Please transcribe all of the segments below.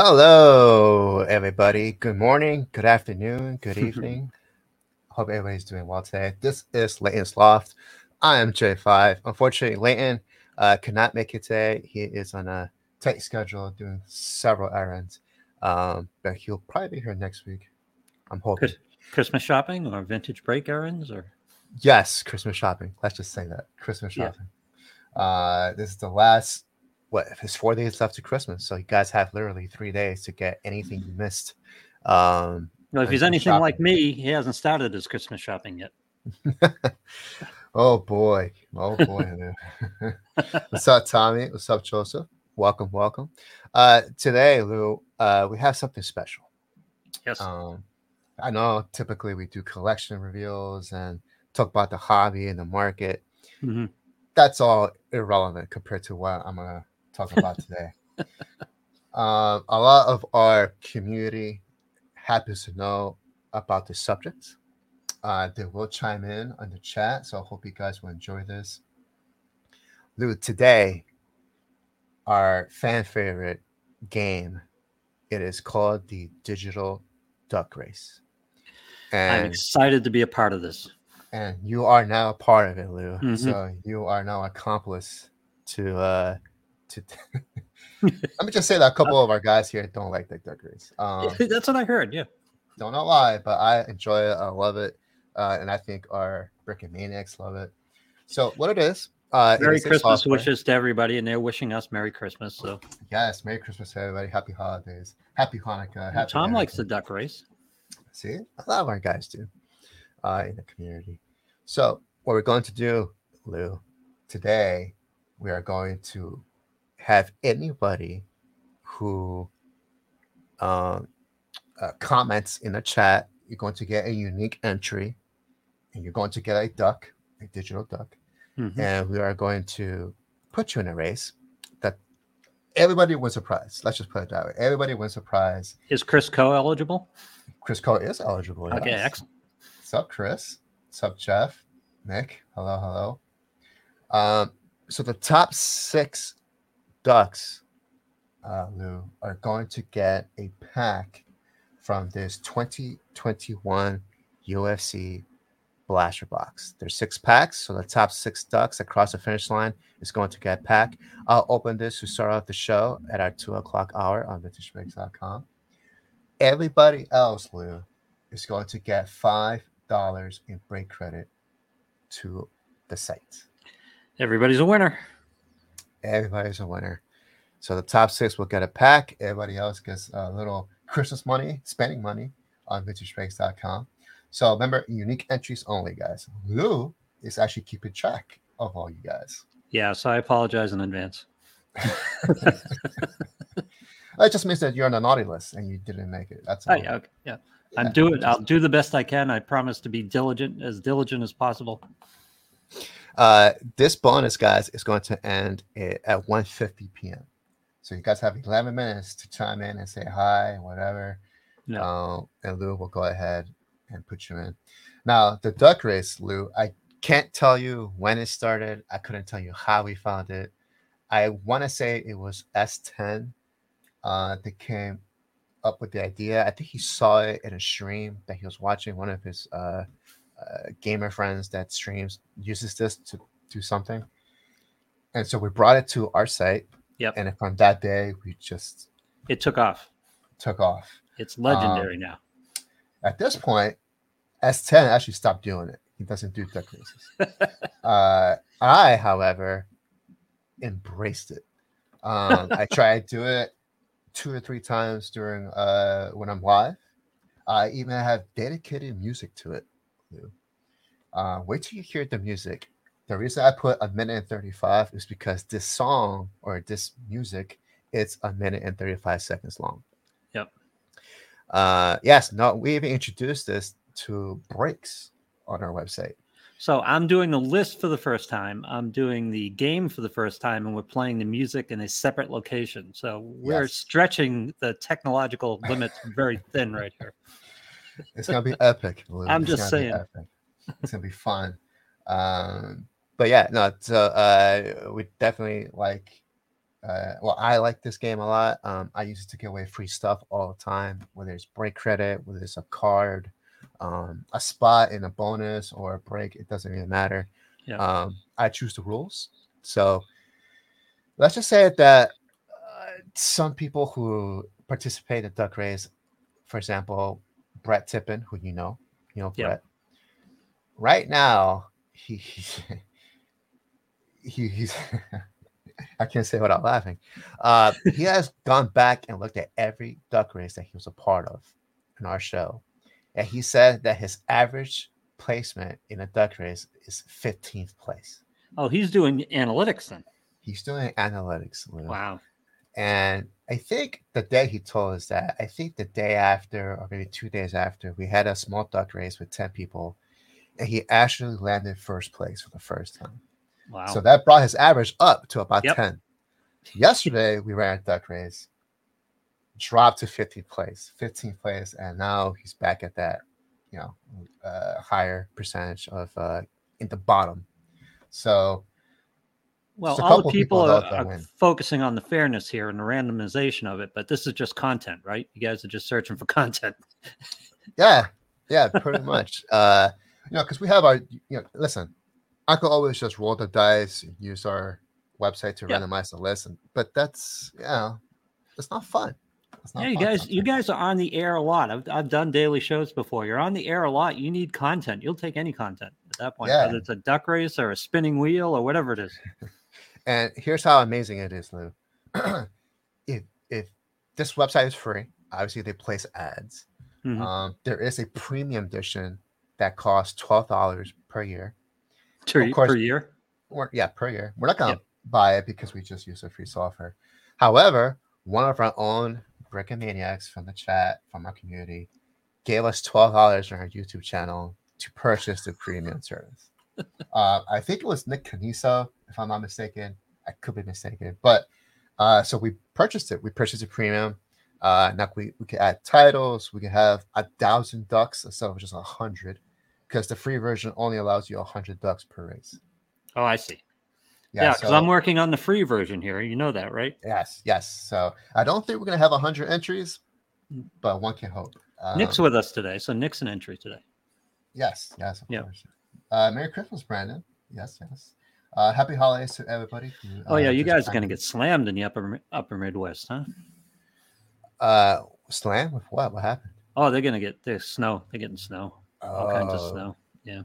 Hello, everybody. Good morning, good afternoon, good evening. Hope everybody's doing well today. This is Leighton's Loft. I am J5. Unfortunately, Leighton uh, could not make it today. He is on a tight schedule doing several errands, um, but he'll probably be here next week. I'm hoping. Christmas shopping or vintage break errands or Yes, Christmas shopping. Let's just say that Christmas Yeah. shopping. Uh, this is the last. What? If it's four days left to Christmas, so you guys have literally three days to get anything you missed. Um, well, if he's anything like me, he hasn't started his Christmas shopping yet. oh boy, oh boy. What's up, Tommy? What's up, Joseph? Welcome, welcome. Uh, today, Lou, uh, we have something special. Yes. Um, I know typically we do collection reveals and talk about the hobby and the market. Mhm. That's all irrelevant compared to what I'm gonna talk about today. um, a lot of our community happens to know about the subject. Uh, they will chime in on the chat, so I hope you guys will enjoy this. Lou, today, our fan favorite game, it is called the Digital Duck Race. I'm excited to be a part of this. and you are now a part of it, Lou. Mhm. So you are now accomplice to uh to let me just say that a couple of our guys here don't like the duck race. Um That's what I heard. Yeah. don't know why, but I enjoy it. I love it. Uh, and I think our brick and maniacs love it. So what it is, uh Merry Christmas software- wishes to everybody, and they're wishing us Merry Christmas. So Yes, Merry Christmas, everybody. Happy holidays. Happy Hanukkah. Happy Tom likes the duck race. See, a lot of our guys do uh, in the community. So, what we're going to do, Lou, today, we are going to have anybody who um, uh, comments in the chat. You're going to get a unique entry, and you're going to get a duck, a digital duck, Mhm. and we are going to put you in a race that everybody wins a prize. Let's just put it that way. Everybody wins a prize. Is Chris Coe eligible? Chris Coe is eligible. Okay, yes. excellent. What's up, Chris? What's up, Jeff? Nick? Hello, hello. Um, so the top six ducks, uh, Lou, are going to get a pack from this 2021 UFC Blaster Box. There's six packs, so the top six ducks across the finish line is going to get a pack. I'll open this to start off the show at our two o'clock hour on vintagebreaks.com. Everybody else, Lou, is going to get five dollars in break credit to the site. Everybody's a winner. Everybody's a winner. So the top six will get a pack. Everybody else gets a little Christmas money, spending money on vintagebreaks.com. So remember, unique entries only, guys. Lou is actually keeping track of all you guys. Yeah. So I apologize in advance. That just means that you're on the naughty list and you didn't make it. That's Oh, yeah, okay, yeah. Yeah, I'm doing. I'll do the best I can. I promise to be diligent, as diligent as possible. Uh, this bonus, guys, is going to end at 1.50 p.m. So you guys have 11 minutes to chime in and say hi, whatever. Yeah. Um, and Lou will go ahead and put you in. Now, the duck race, Lou, I can't tell you when it started. I couldn't tell you how we found it. I want to say it was S10 uh, that came up with the idea. I think he saw it in a stream that he was watching. One of his uh, uh, gamer friends that streams uses this to do something. And so we brought it to our site. Yep. And from that day, we just It took off. took off. It's legendary Um, now. At this point, S10 actually stopped doing it. He doesn't do duck races. uh, I, however, embraced it. Um, I tried to do it two or three times during uh, when I'm live. I even have dedicated music to it. Uh, wait till you hear the music. The reason I put a minute and 35 is because this song or this music, it's a minute and 35 seconds long. Yep. Uh, yes, no, we even introduced this to breaks on our website. So I'm doing the list for the first time. I'm doing the game for the first time, and we're playing the music in a separate location. So we're Yes. stretching the technological limits very thin right here. It's gonna be epic. I'm It's just saying. It's gonna be fun. Um, but yeah, no. So uh, we definitely like Uh, well, I like this game a lot. Um, I use it to get away free stuff all the time, whether it's break credit, whether it's a card, um, a spot in a bonus or a break. It doesn't really matter. Yeah. Um, I choose the rules. So let's just say that uh, some people who participate in duck race, for example, Brett Tippin, who you know, you know. Brett. Right now, he he's, he, he's I can't say without laughing. Uh, he has gone back and looked at every duck race that he was a part of in our show, and he said that his average placement in a duck race is 15th place. Oh, he's doing analytics then. He's doing analytics. Lou. Wow. And I think the day he told us that, I think the day after, or maybe two days after, we had a small duck race with 10 people, and he actually landed first place for the first time. Wow. So that brought his average up to about Yep. 10. Yesterday, we ran a duck race, dropped to 15th place, 15th place, and now he's back at that, you know, uh, higher percentage of uh, in the bottom. So well, all the people, people are, are focusing on the fairness here and the randomization of it, but this is just content, right? You guys are just searching for content. Yeah, yeah, pretty much. Uh, you know, because we have our, you know, listen, I could always just roll the dice, use our website to Yeah. randomize the list, and, but that's, you know, it's not fun. It's not Yeah, you fun guys, you guys are on the air a lot. I've, I've done daily shows before. You're on the air a lot. You need content. You'll take any content at that point, Yeah. whether it's a duck race or a spinning wheel or whatever it is. And here's how amazing it is, Lou. if if this website is free, obviously they place ads. Mhm. Um, there is a premium edition that costs twelve dollars per year. per, course. per year. Yeah, per year. We're not gonna Yep. buy it because we just use the free software. However, one of our own Brickmaniacs from the chat from our community gave us twelve dollars on our YouTube channel to purchase the premium service. uh, I think it was Nick Caniso, if I'm not mistaken. I could be mistaken, but uh, so we purchased it. We purchased a premium. Uh, now we, we can add titles. We can have a thousand ducks instead of just a hundred, because the free version only allows you a hundred ducks per race. Oh, I see. Yeah, because so- I'm working on the free version here. You know that, right? Yes, yes. So I don't think we're gonna have a hundred entries, but one can hope. Um, Nick's with us today, so Nick's an entry today. yes, yes, of Yeah. course. Uh, Merry Christmas, Brandon. Yes, yes. Uh, happy holidays to everybody. Who, Oh yeah, uh, you guys are gonna get slammed in the upper upper Midwest, huh? uh slam with what? What happened? Oh, they're gonna get there's snow. They're getting snow. All kinds of snow. Yeah.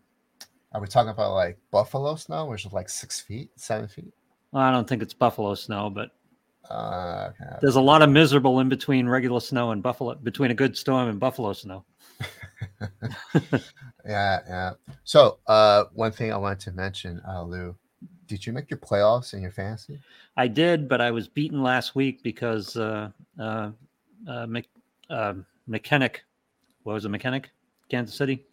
Are we talking about like buffalo snow, which is like six feet, seven feet? Well, I don't think it's buffalo snow, but Uh, okay. there's a lot of miserable in between regular snow and buffalo between a good storm and buffalo snow. Yeah, yeah. So, uh, one thing I wanted to mention, uh, Lou, did you make your playoffs in your fantasy? I did, but I was beaten last week because uh, uh, uh, Mc, uh, mechanic, what was it, mechanic, Kansas City,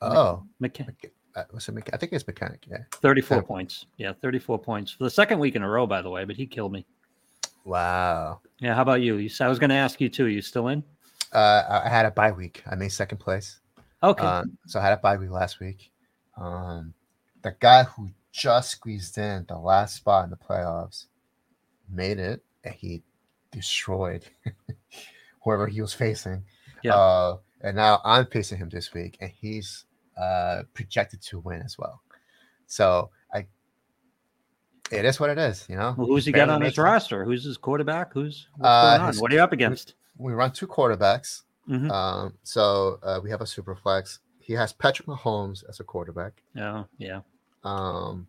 Oh, mechanic, uh, was it I think it's mechanic. Yeah. 34 Yeah. points. Yeah, 34 points for the second week in a row, by the way. But he killed me. Wow. Yeah, how about you? you I was going to ask you too. Are you still in? Uh, I I had a bye week. I made second place. Okay. Um, so I had a bye week last week. Um, the guy who just squeezed in the last spot in the playoffs made it, and he destroyed whoever he was facing. Yeah. Uh, and now I'm facing him this week, and he's uh, projected to win as well. So I, it is what it is, you know. well, who's he barely got on his roster? Who's his quarterback? Who's Uh, his- What are you up against? We run two quarterbacks. Mhm. Um, so uh, we have a super flex. He has Patrick Mahomes as a quarterback. Oh, yeah. Um,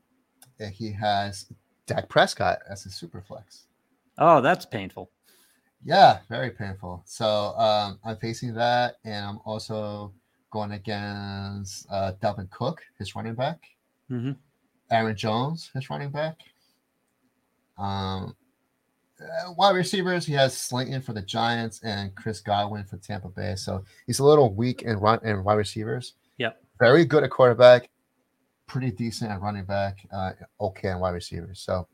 and he has Dak Prescott as a super flex. Oh, that's painful. Yeah, very painful. So um, I'm facing that, and I'm also going against uh, Dalvin Cook, his running back, hmm Aaron Jones, his running back. Um, uh, wide receivers, he has Slayton for the Giants and Chris Godwin for Tampa Bay. So he's a little weak in run and wide receivers. Yep. Very good at quarterback, pretty decent at running back, uh, okay and wide receivers. So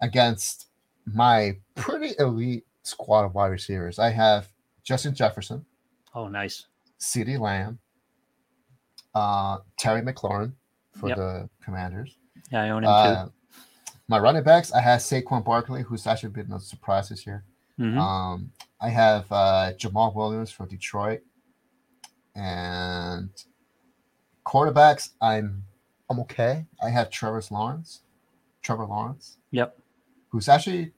against my pretty elite squad of wide receivers, I have Justin Jefferson, Oh, nice. CeeDee Lamb, uh, Terry McLaurin for Yep. the Commanders. Yeah, I own him Uh, my running backs, I have Saquon Barkley, who's actually been a surprise this year. Mhm. Um, I have uh, Jamaal Williams from Detroit, and quarterbacks. I'm I'm okay. I have Trevor Lawrence, Trevor Lawrence, Yep. who's actually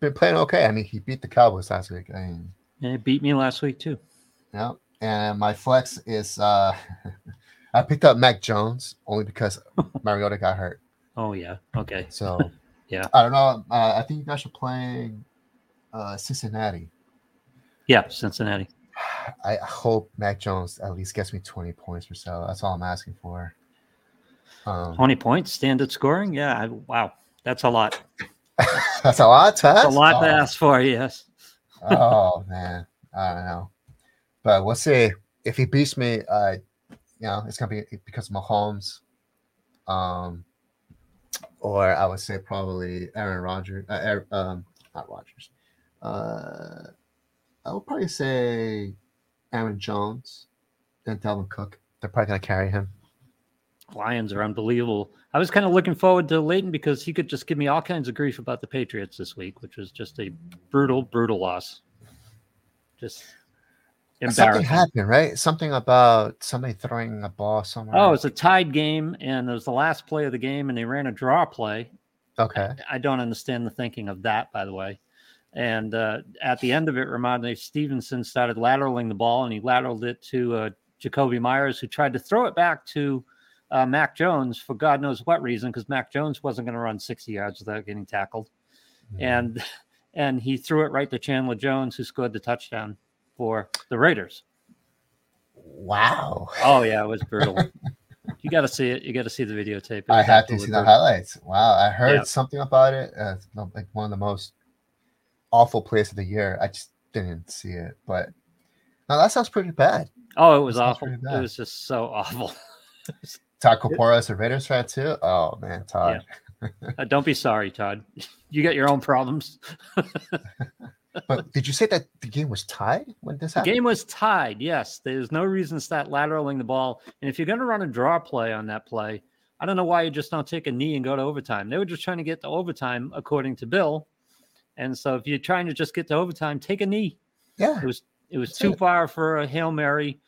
been playing okay. I mean, he beat the Cowboys last week. I mean, And it beat me last week too. yeah. And my flex is uh, I picked up Mac Jones only because Mariota got hurt. Oh yeah. Okay. So Yeah. I don't know. Uh, I think you guys are playing uh, Cincinnati. Yeah. Cincinnati. I hope Mac Jones at least gets me 20 points or so. That's all I'm asking for. Um, 20 points, standard scoring. Yeah. I, wow. That's a lot. that's a lot, Tess. That's a lot to ask for. Yes. oh man, I don't know, but we'll see. If he beats me, uh, you know, it's gonna be because of Mahomes, um, or I would say probably Aaron Rodgers. Uh, Aaron- um, not Rodgers. Uh, I would probably say Aaron Jones and Dalvin Cook. They're probably gonna carry him. Lions are unbelievable. I was kind of looking forward to Leighton because he could just give me all kinds of grief about the Patriots this week, which was just a brutal, brutal loss. Just Something happened, right? Something about somebody throwing a ball somewhere. Oh, it was a tied game, and it was the last play of the game, and they ran a draw play. okay. I don't understand the thinking of that, by the way. And uh, at the end of it, Rhamondre Stevenson started lateraling the ball, and he lateraled it to uh, Jakobi Meyers, who tried to throw it back to uh, Mac Jones for God knows what reason, because Mac Jones wasn't going to run 60 yards without getting tackled. And and he threw it right to Chandler Jones, who scored the touchdown for the Raiders. wow. Oh yeah, it was brutal. you got to see it. You got to see the videotape. I have to see the highlights. Wow, I heard Yeah. something about it. Uh, like one of the most awful plays of the year. I just didn't see it, but no, that sounds pretty bad. Oh, it was awful. It was just so awful. Is a Raiders fan too. Oh man, Todd. Uh, don't be sorry, Todd. You got your own problems. But did you say that the game was tied when this The happened? game was tied. Yes, there's no reason to start lateraling the ball. And if you're going to run a draw play on that play, I don't know why you just don't take a knee and go to overtime. They were just trying to get to overtime, according to Bill. And so if you're trying to just get to overtime, take a knee. Yeah, It was it was That's too it. far for a hail mary.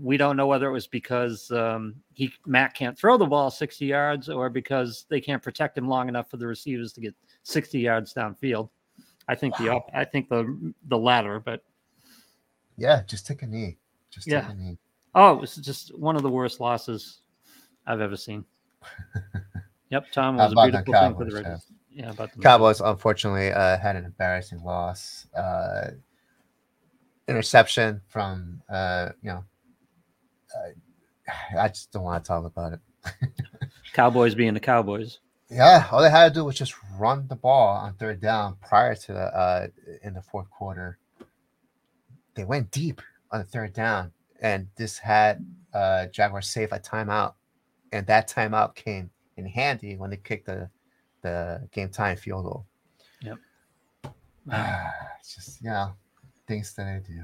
We don't know whether it was because um, he Matt can't throw the ball 60 yards or because they can't protect him long enough for the receivers to get 60 yards downfield. I think the Wow. up, I think the the latter, but yeah. Just take a knee. Just Yeah. take a knee. oh, it was just one of the worst losses I've ever seen. Yep, Tom was a the beautiful thing for the Cowboys, Raiders. Yeah, about the Cowboys unfortunately uh, had an embarrassing loss. Uh, interception from uh, you know. Uh, I just don't want to talk about it. Cowboys being the Cowboys. Yeah, all they had to do was just run the ball on third down prior to the uh, in the fourth quarter. They went deep on the third down, and this had uh, Jaguars save a timeout, and that timeout came in handy when they kicked the the game time field goal. Um, it's just you know things that I do.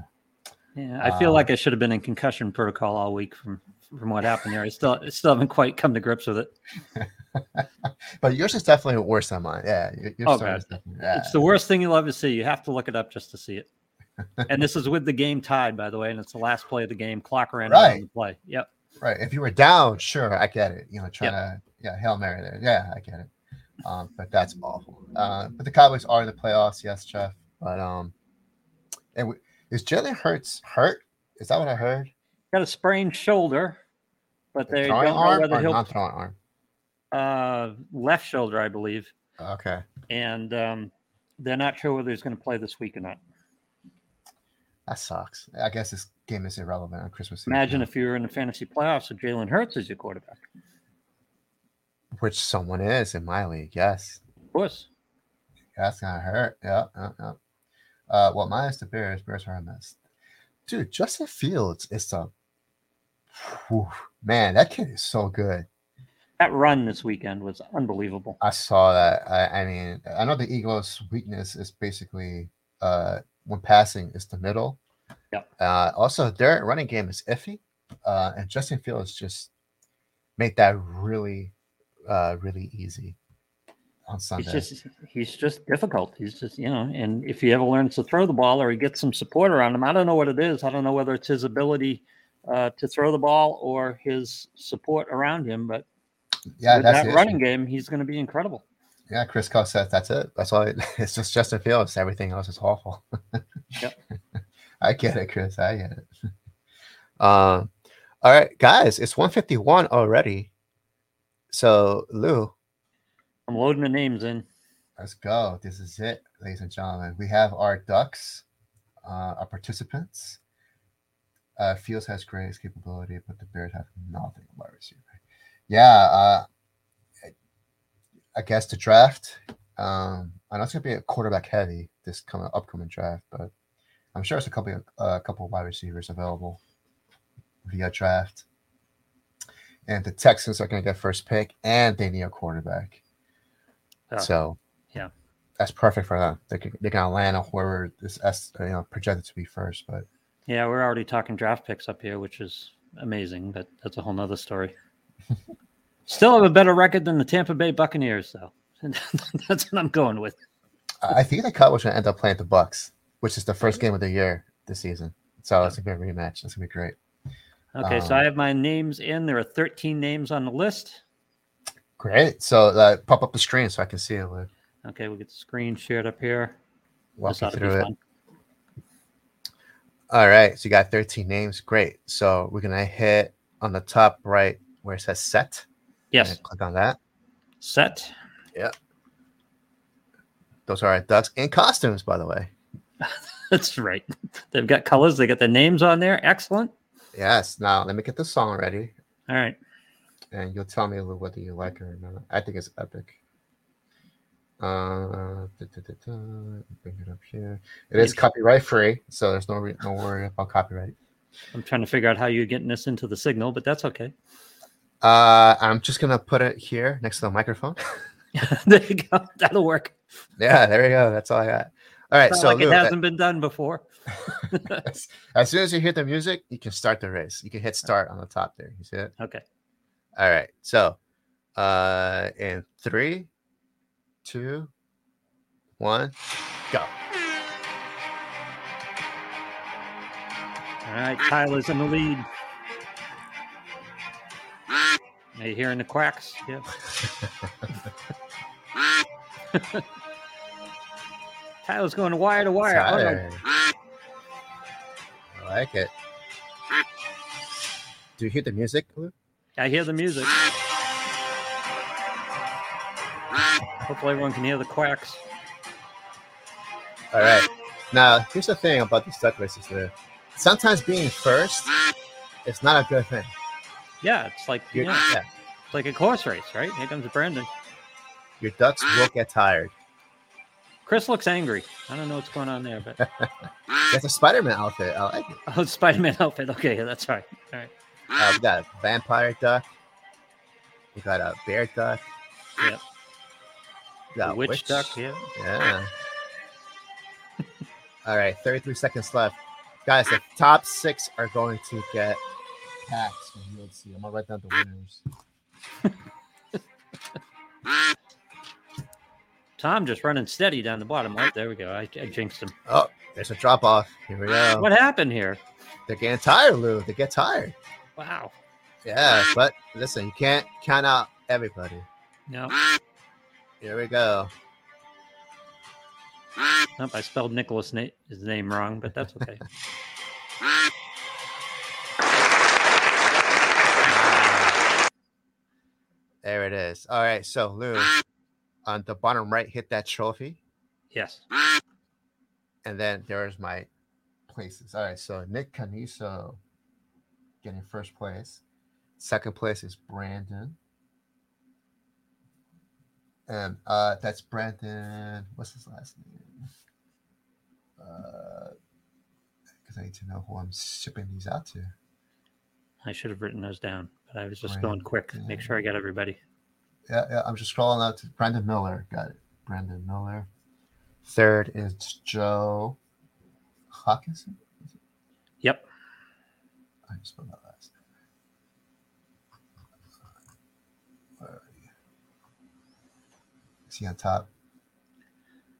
Yeah, I feel Uh, like I should have been in concussion protocol all week from from what happened there. I still I still haven't quite come to grips with it. But yours is definitely worse than mine. Yeah, your, Oh, God. Yeah. It's the worst thing you'll ever see. You have to look it up just to see it. and this is with the game tied, by the way, and it's the last play of the game. Clock ran out on the play. Yep. Right. If you were down, sure, I get it. You know, trying to yeah, Hail Mary there. Yeah, I and we, is Jalen Hurts hurt? Is that what I heard? Got a sprained shoulder, but they throwing don't know arm whether he'll non-throwing arm? uh, left shoulder, I believe, Okay. and um, they're not sure whether he's going to play this week or not. That sucks. I guess this game is irrelevant on Christmas Eve. Imagine if you were in the fantasy playoffs with Jalen Hurts as your quarterback. which someone is in my league. Yes. Of course. That's gonna hurt. Yeah, yeah, yeah. Uh, well, minus the Bears. Bears are a mess. Dude, Justin Fields is the Whew, man. That kid is so good. That run this weekend was unbelievable. I saw that. I, I mean, I know the Eagles' weakness is basically uh, when passing is the middle. Yep. Uh, also, their running game is iffy, uh, and Justin Fields just made that really, uh, really easy. On Sunday. He's just he's just difficult. He's just you know, and if he ever learns to throw the ball or he gets some support around him, I don't know what it is. I don't know whether it's his ability uh, to throw the ball or his support around him. But yeah, that running game, he's going to be incredible. Yeah, Chris Coe says that's it. That's all. It, it's just Justin Fields. Everything else is awful. Yep. I get it, Chris. I get it. Um, all right, guys, it's 151 already. So, Lou, I'm loading the names in. let's go. This is it, ladies and gentlemen. We have our Ducks, uh, our participants. Uh, Fields has greatest capability, but the Bears have nothing wide receiver. Yeah, uh, I guess the draft. Um, I know it's gonna be a quarterback heavy this coming upcoming draft, but I'm sure it's a couple of a couple of wide receivers available via draft. And the Texans are gonna get first pick, and they need a quarterback. Oh, So yeah. that's perfect for them. They can, they can land on whoever is you know projected to be first. But Yeah, we're already talking draft picks up here, which is amazing, but that's a whole nother story. Still have a better record than the Tampa Bay Buccaneers, though. that's what I'm going with. I think the Cowboys are gonna end up playing the Bucks, which is the first game of the year this season. So it's gonna be a rematch. That's gonna be great. Okay, so Um, I have my names in. There are 13 names on the list. Great. So uh, pop up the screen so I can see it. Okay, we'll get the screen shared up here. Walk you ought to be through it. fun. All right. So you got 13 names. Great. So we're gonna hit on the top right where it says set. Yes, click on that. set. Yeah. Those are our ducks in costumes, by the way. That's right. They've got colors. They got the names on there. Excellent. Yes. Now let me get the song ready, All right. And you'll tell me whether you like it or not. I think it's epic. Uh, da, da, da, bring it up here. It is copyright free, so there's no re- no worry about copyright. I'm trying to figure out how you're getting this into the signal, but that's okay. Uh, I'm just gonna put it here next to the microphone. there you go. That'll work. yeah, there we go. That's all I got. All right, so like Lou, it hasn't been done before. as, as soon as you hear the music, you can start the race. You can hit start on the top there. You see it? Okay. All right. So, uh, in three, two, one, go. All right. Tyler's in the lead. Are you hearing the quacks? Yeah. Tyler's going wire to wire. Oh, no. I like it. Do you hear the music? I hear the music. Hopefully, everyone can hear the quacks. All right. Now, here's the thing about these duck races. Lou. Sometimes being first is not a good thing. Yeah, it's like yeah, it's like a horse race, right? Here comes Brandon. your ducks will get tired. Chris looks angry. I don't know what's going on there, but That's a Spider-Man outfit. I like it. oh, Spider-Man outfit. Okay, that's right. All right. Uh, we got a vampire duck. We got a bear duck. Yep. We got a witch, duck. Yeah. Yeah. All right, 33 seconds left. Guys, the top six are going to get packs from UFC. I'm gonna write down the winners. Tom just running steady down the bottom. Oh, there we go. I, I jinxed him. Oh, there's a drop off. Here we go. What happened here? They're getting tired, Lou. They get tired. Wow. Yeah, but listen, you can't count out everybody. No, Here we go. nope, I spelled Nicholas' na- his name wrong, but that's okay. There it is. All right, so Lou, on the bottom right, hit that trophy. yes. And then there's my places. All right, so Nick Caniso getting first place. Second place is Brandon. And uh that's Brandon. What's his last name? Uh because I need to know who I'm shipping these out to. I should have written those down, but I was just going quick. Make sure I got everybody. Yeah, yeah, I'm just scrolling out to Brandon Miller. Got it. Brandon Miller. Third is Joe Hawkinson. I just spelled that last. Where are you? Is he on top?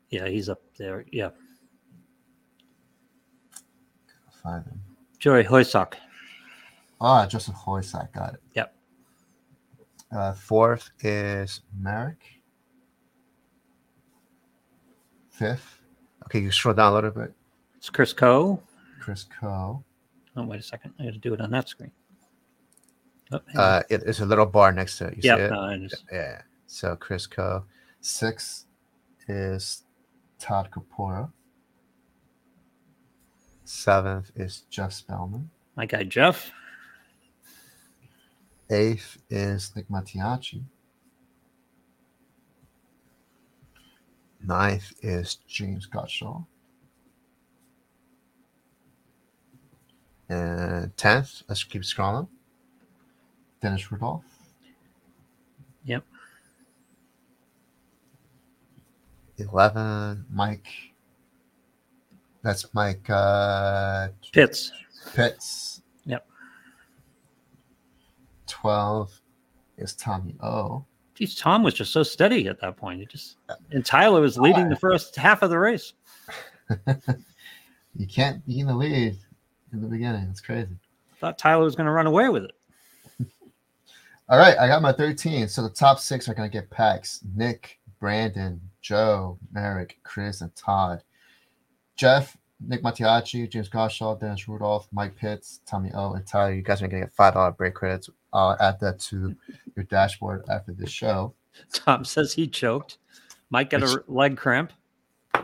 Yeah, he's up there. Yeah, I'll find him. Joey Hoysock. Ah, Joseph Hoysack. Got it. Yep. Uh, fourth is Merrick. Fifth. Okay, you scroll down a little bit. It's Chris Coe. Chris Coe. Oh, wait a second. I got to do it on that screen. Oh. Uh, it is a little bar next to it. You see it? No, just, Yeah. So Chris Coe. Sixth is Todd Kapora. Seventh is Jeff Spellman. my guy Jeff. Eighth is Nick Mattiacci. Ninth is James Gottschall. And tenth, let's keep scrolling. Dennis Rudolph. Yep. Eleven, Mike. That's Mike uh, Pitts. Pitts. Yep. Twelve is Tommy O. Geez, Tom was just so steady at that point. He just and Tyler was leading the first half of the race. You can't be in the lead in the beginning. It's crazy. Thought Tyler was going to run away with it. All right, I got my 13. So the top six are going to get packs Nick, Brandon, Joe, Merrick, Chris, and Todd. Jeff, Nick Mattiacci, James Gottschall, Dennis Rudolph, Mike Pitts, Tommy O, and Tyler. You guys are going to get $5 break credits. I'll add that to your dashboard after this show. Tom says he choked. Mike got a leg cramp.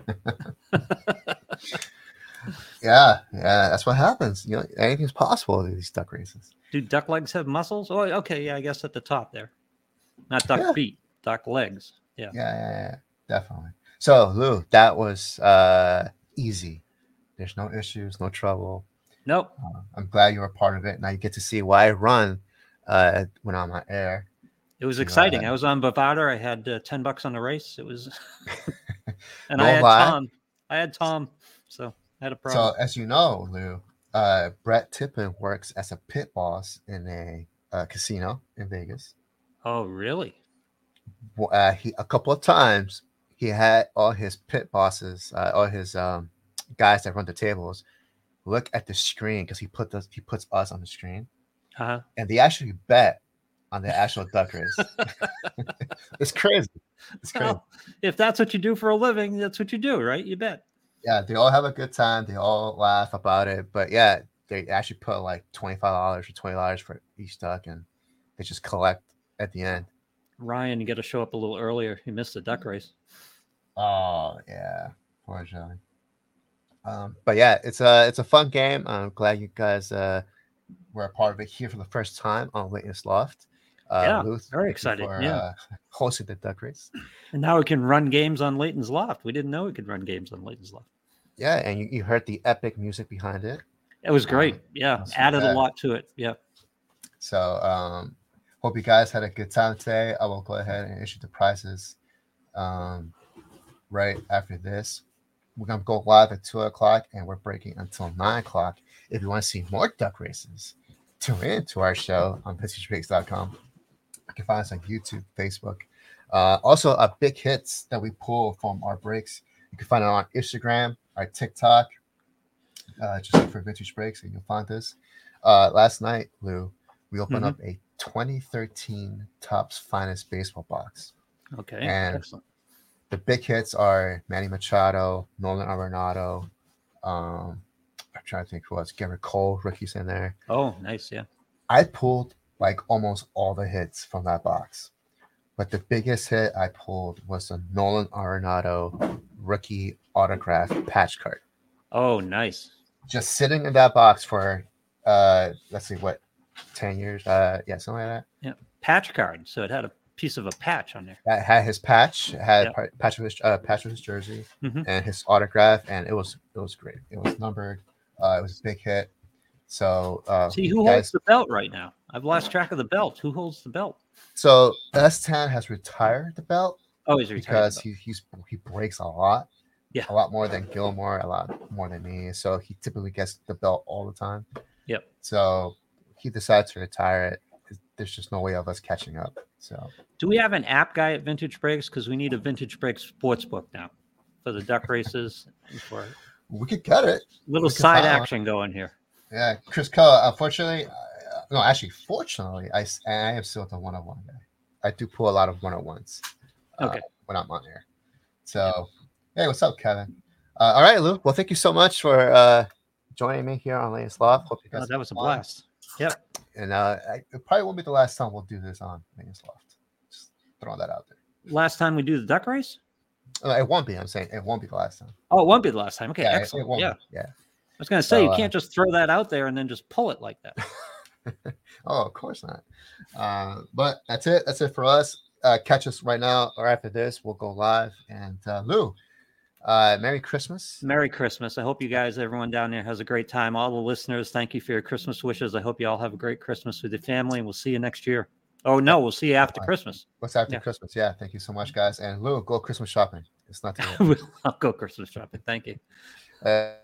Yeah, yeah, that's what happens. You know, anything's possible in these duck races. Do duck legs have muscles? Oh, okay. Yeah, I guess at the top there. Not duck Yeah. feet, duck legs. Yeah. Yeah, yeah, yeah, definitely. So, Lou, that was uh easy. There's no issues, no trouble. Nope. Uh, I'm glad you were part of it. Now you get to see why I run uh, when I'm on air. It was Yeah. exciting. I was on Bovada. I had uh, 10 bucks on the race. It was, and I had lie. Tom. I had Tom. So had a So, as you know, Lou, uh, Brett Tippin works as a pit boss in a uh, casino in Vegas. oh, really? Uh, he a couple of times he had all his pit bosses, uh, all his um, guys that run the tables, look at the screen because he put us he puts us on the screen. Uh-huh. and they actually bet on the actual duck race. it's crazy. It's crazy. Well, if that's what you do for a living, that's what you do, right? You bet. Yeah, they all have a good time. They all laugh about it. But yeah, they actually put like twenty five dollars or twenty dollars for each duck, and they just collect at the end. Ryan, you got to show up a little earlier. You missed the duck race. Oh yeah, poor Joey. Um, but yeah, it's a it's a fun game. I'm glad you guys uh, were a part of it here for the first time on Witness Loft. Uh, Yeah, Luth, very thank excited, For, yeah. uh, hosting the duck race. And now we can run games on Leighton's Loft. We didn't know we could run games on Leighton's Loft. Yeah, and you, you heard the epic music behind it. It was great. Um, Yeah. Added a lot to it. Yeah. So um hope you guys had a good time today. I will go ahead and issue the prizes um right after this. We're gonna go live at two o'clock and we're breaking until nine o'clock. If you want to see more duck races, tune in to our show on pitchbreaks.com. You can find us on YouTube, Facebook. Uh, also, our big hits that we pull from our breaks. You can find it on Instagram, our TikTok. Uh, just look for Vintage Breaks and you'll find us. Uh, last night, Lou, we opened Mhm. up a 2013 Topps Finest Baseball box. Okay. And- Excellent. The big hits are Manny Machado, Nolan Arenado. Um, I'm trying to think who else. Gerrit Cole, rookies in there. Oh, nice. Yeah. I pulled like almost all the hits from that box. But the biggest hit I pulled was the Nolan Arenado rookie autograph patch card. Oh, nice. Just sitting in that box for uh let's see what 10 years. Uh yeah, something like that. Yeah patch card. So it had a piece of a patch on there. That had his patch, it had Yep. pa- patch of his uh, patch of his jersey Mhm. and his autograph, and it was it was great. It was numbered. Uh, it was a big hit. So uh, See, who guys- holds the belt right now? I've lost track of the belt. Who holds the belt? So S10 has retired the belt Oh, he's retired. because he he's he breaks a lot. Yeah. a lot more than Gilmore, a lot more than me. So he typically gets the belt all the time. Yep. So he decides to retire it. There's just no way of us catching up. So Do we have an app guy at Vintage Breaks? Because we need a Vintage Breaks sports book now for the duck races for we could get it. little side action going here. Yeah, Chris Coe. Unfortunately, no, actually, fortunately, I I am still the one on one guy. I do pull a lot of one on ones. Okay. when I'm on here. So, hey, what's up, Kevin? Uh, all right, Lou. Well, thank you so much for uh, joining me here on Leighton's Loft. Hope you Oh, that was a blast. Yep. And uh, I, it probably won't be the last time we'll do this on Leighton's Loft. Just throwing that out there. Last time we do the duck race? Uh, it won't be. I'm saying it won't be the last time. Oh, it won't be the last time. Okay, yeah, excellent. It, won't yeah. be. Yeah. I was going to say, So, you uh, can't just throw that out there and then just pull it like that. Oh, of course not. Uh, but that's it. That's it for us. Uh, catch us right now or after this. We'll go live. And uh, Lou, uh, Merry Christmas. Merry Christmas. I hope you guys, everyone down there, has a great time. All the listeners, thank you for your Christmas wishes. I hope you all have a great Christmas with your family, and we'll see you next year. Oh, no, we'll see you after. Christmas. What's after Yeah. Christmas? Yeah. Thank you so much, guys. And Lou, go Christmas shopping. It's not too late. I'll go Christmas shopping. Thank you. Uh,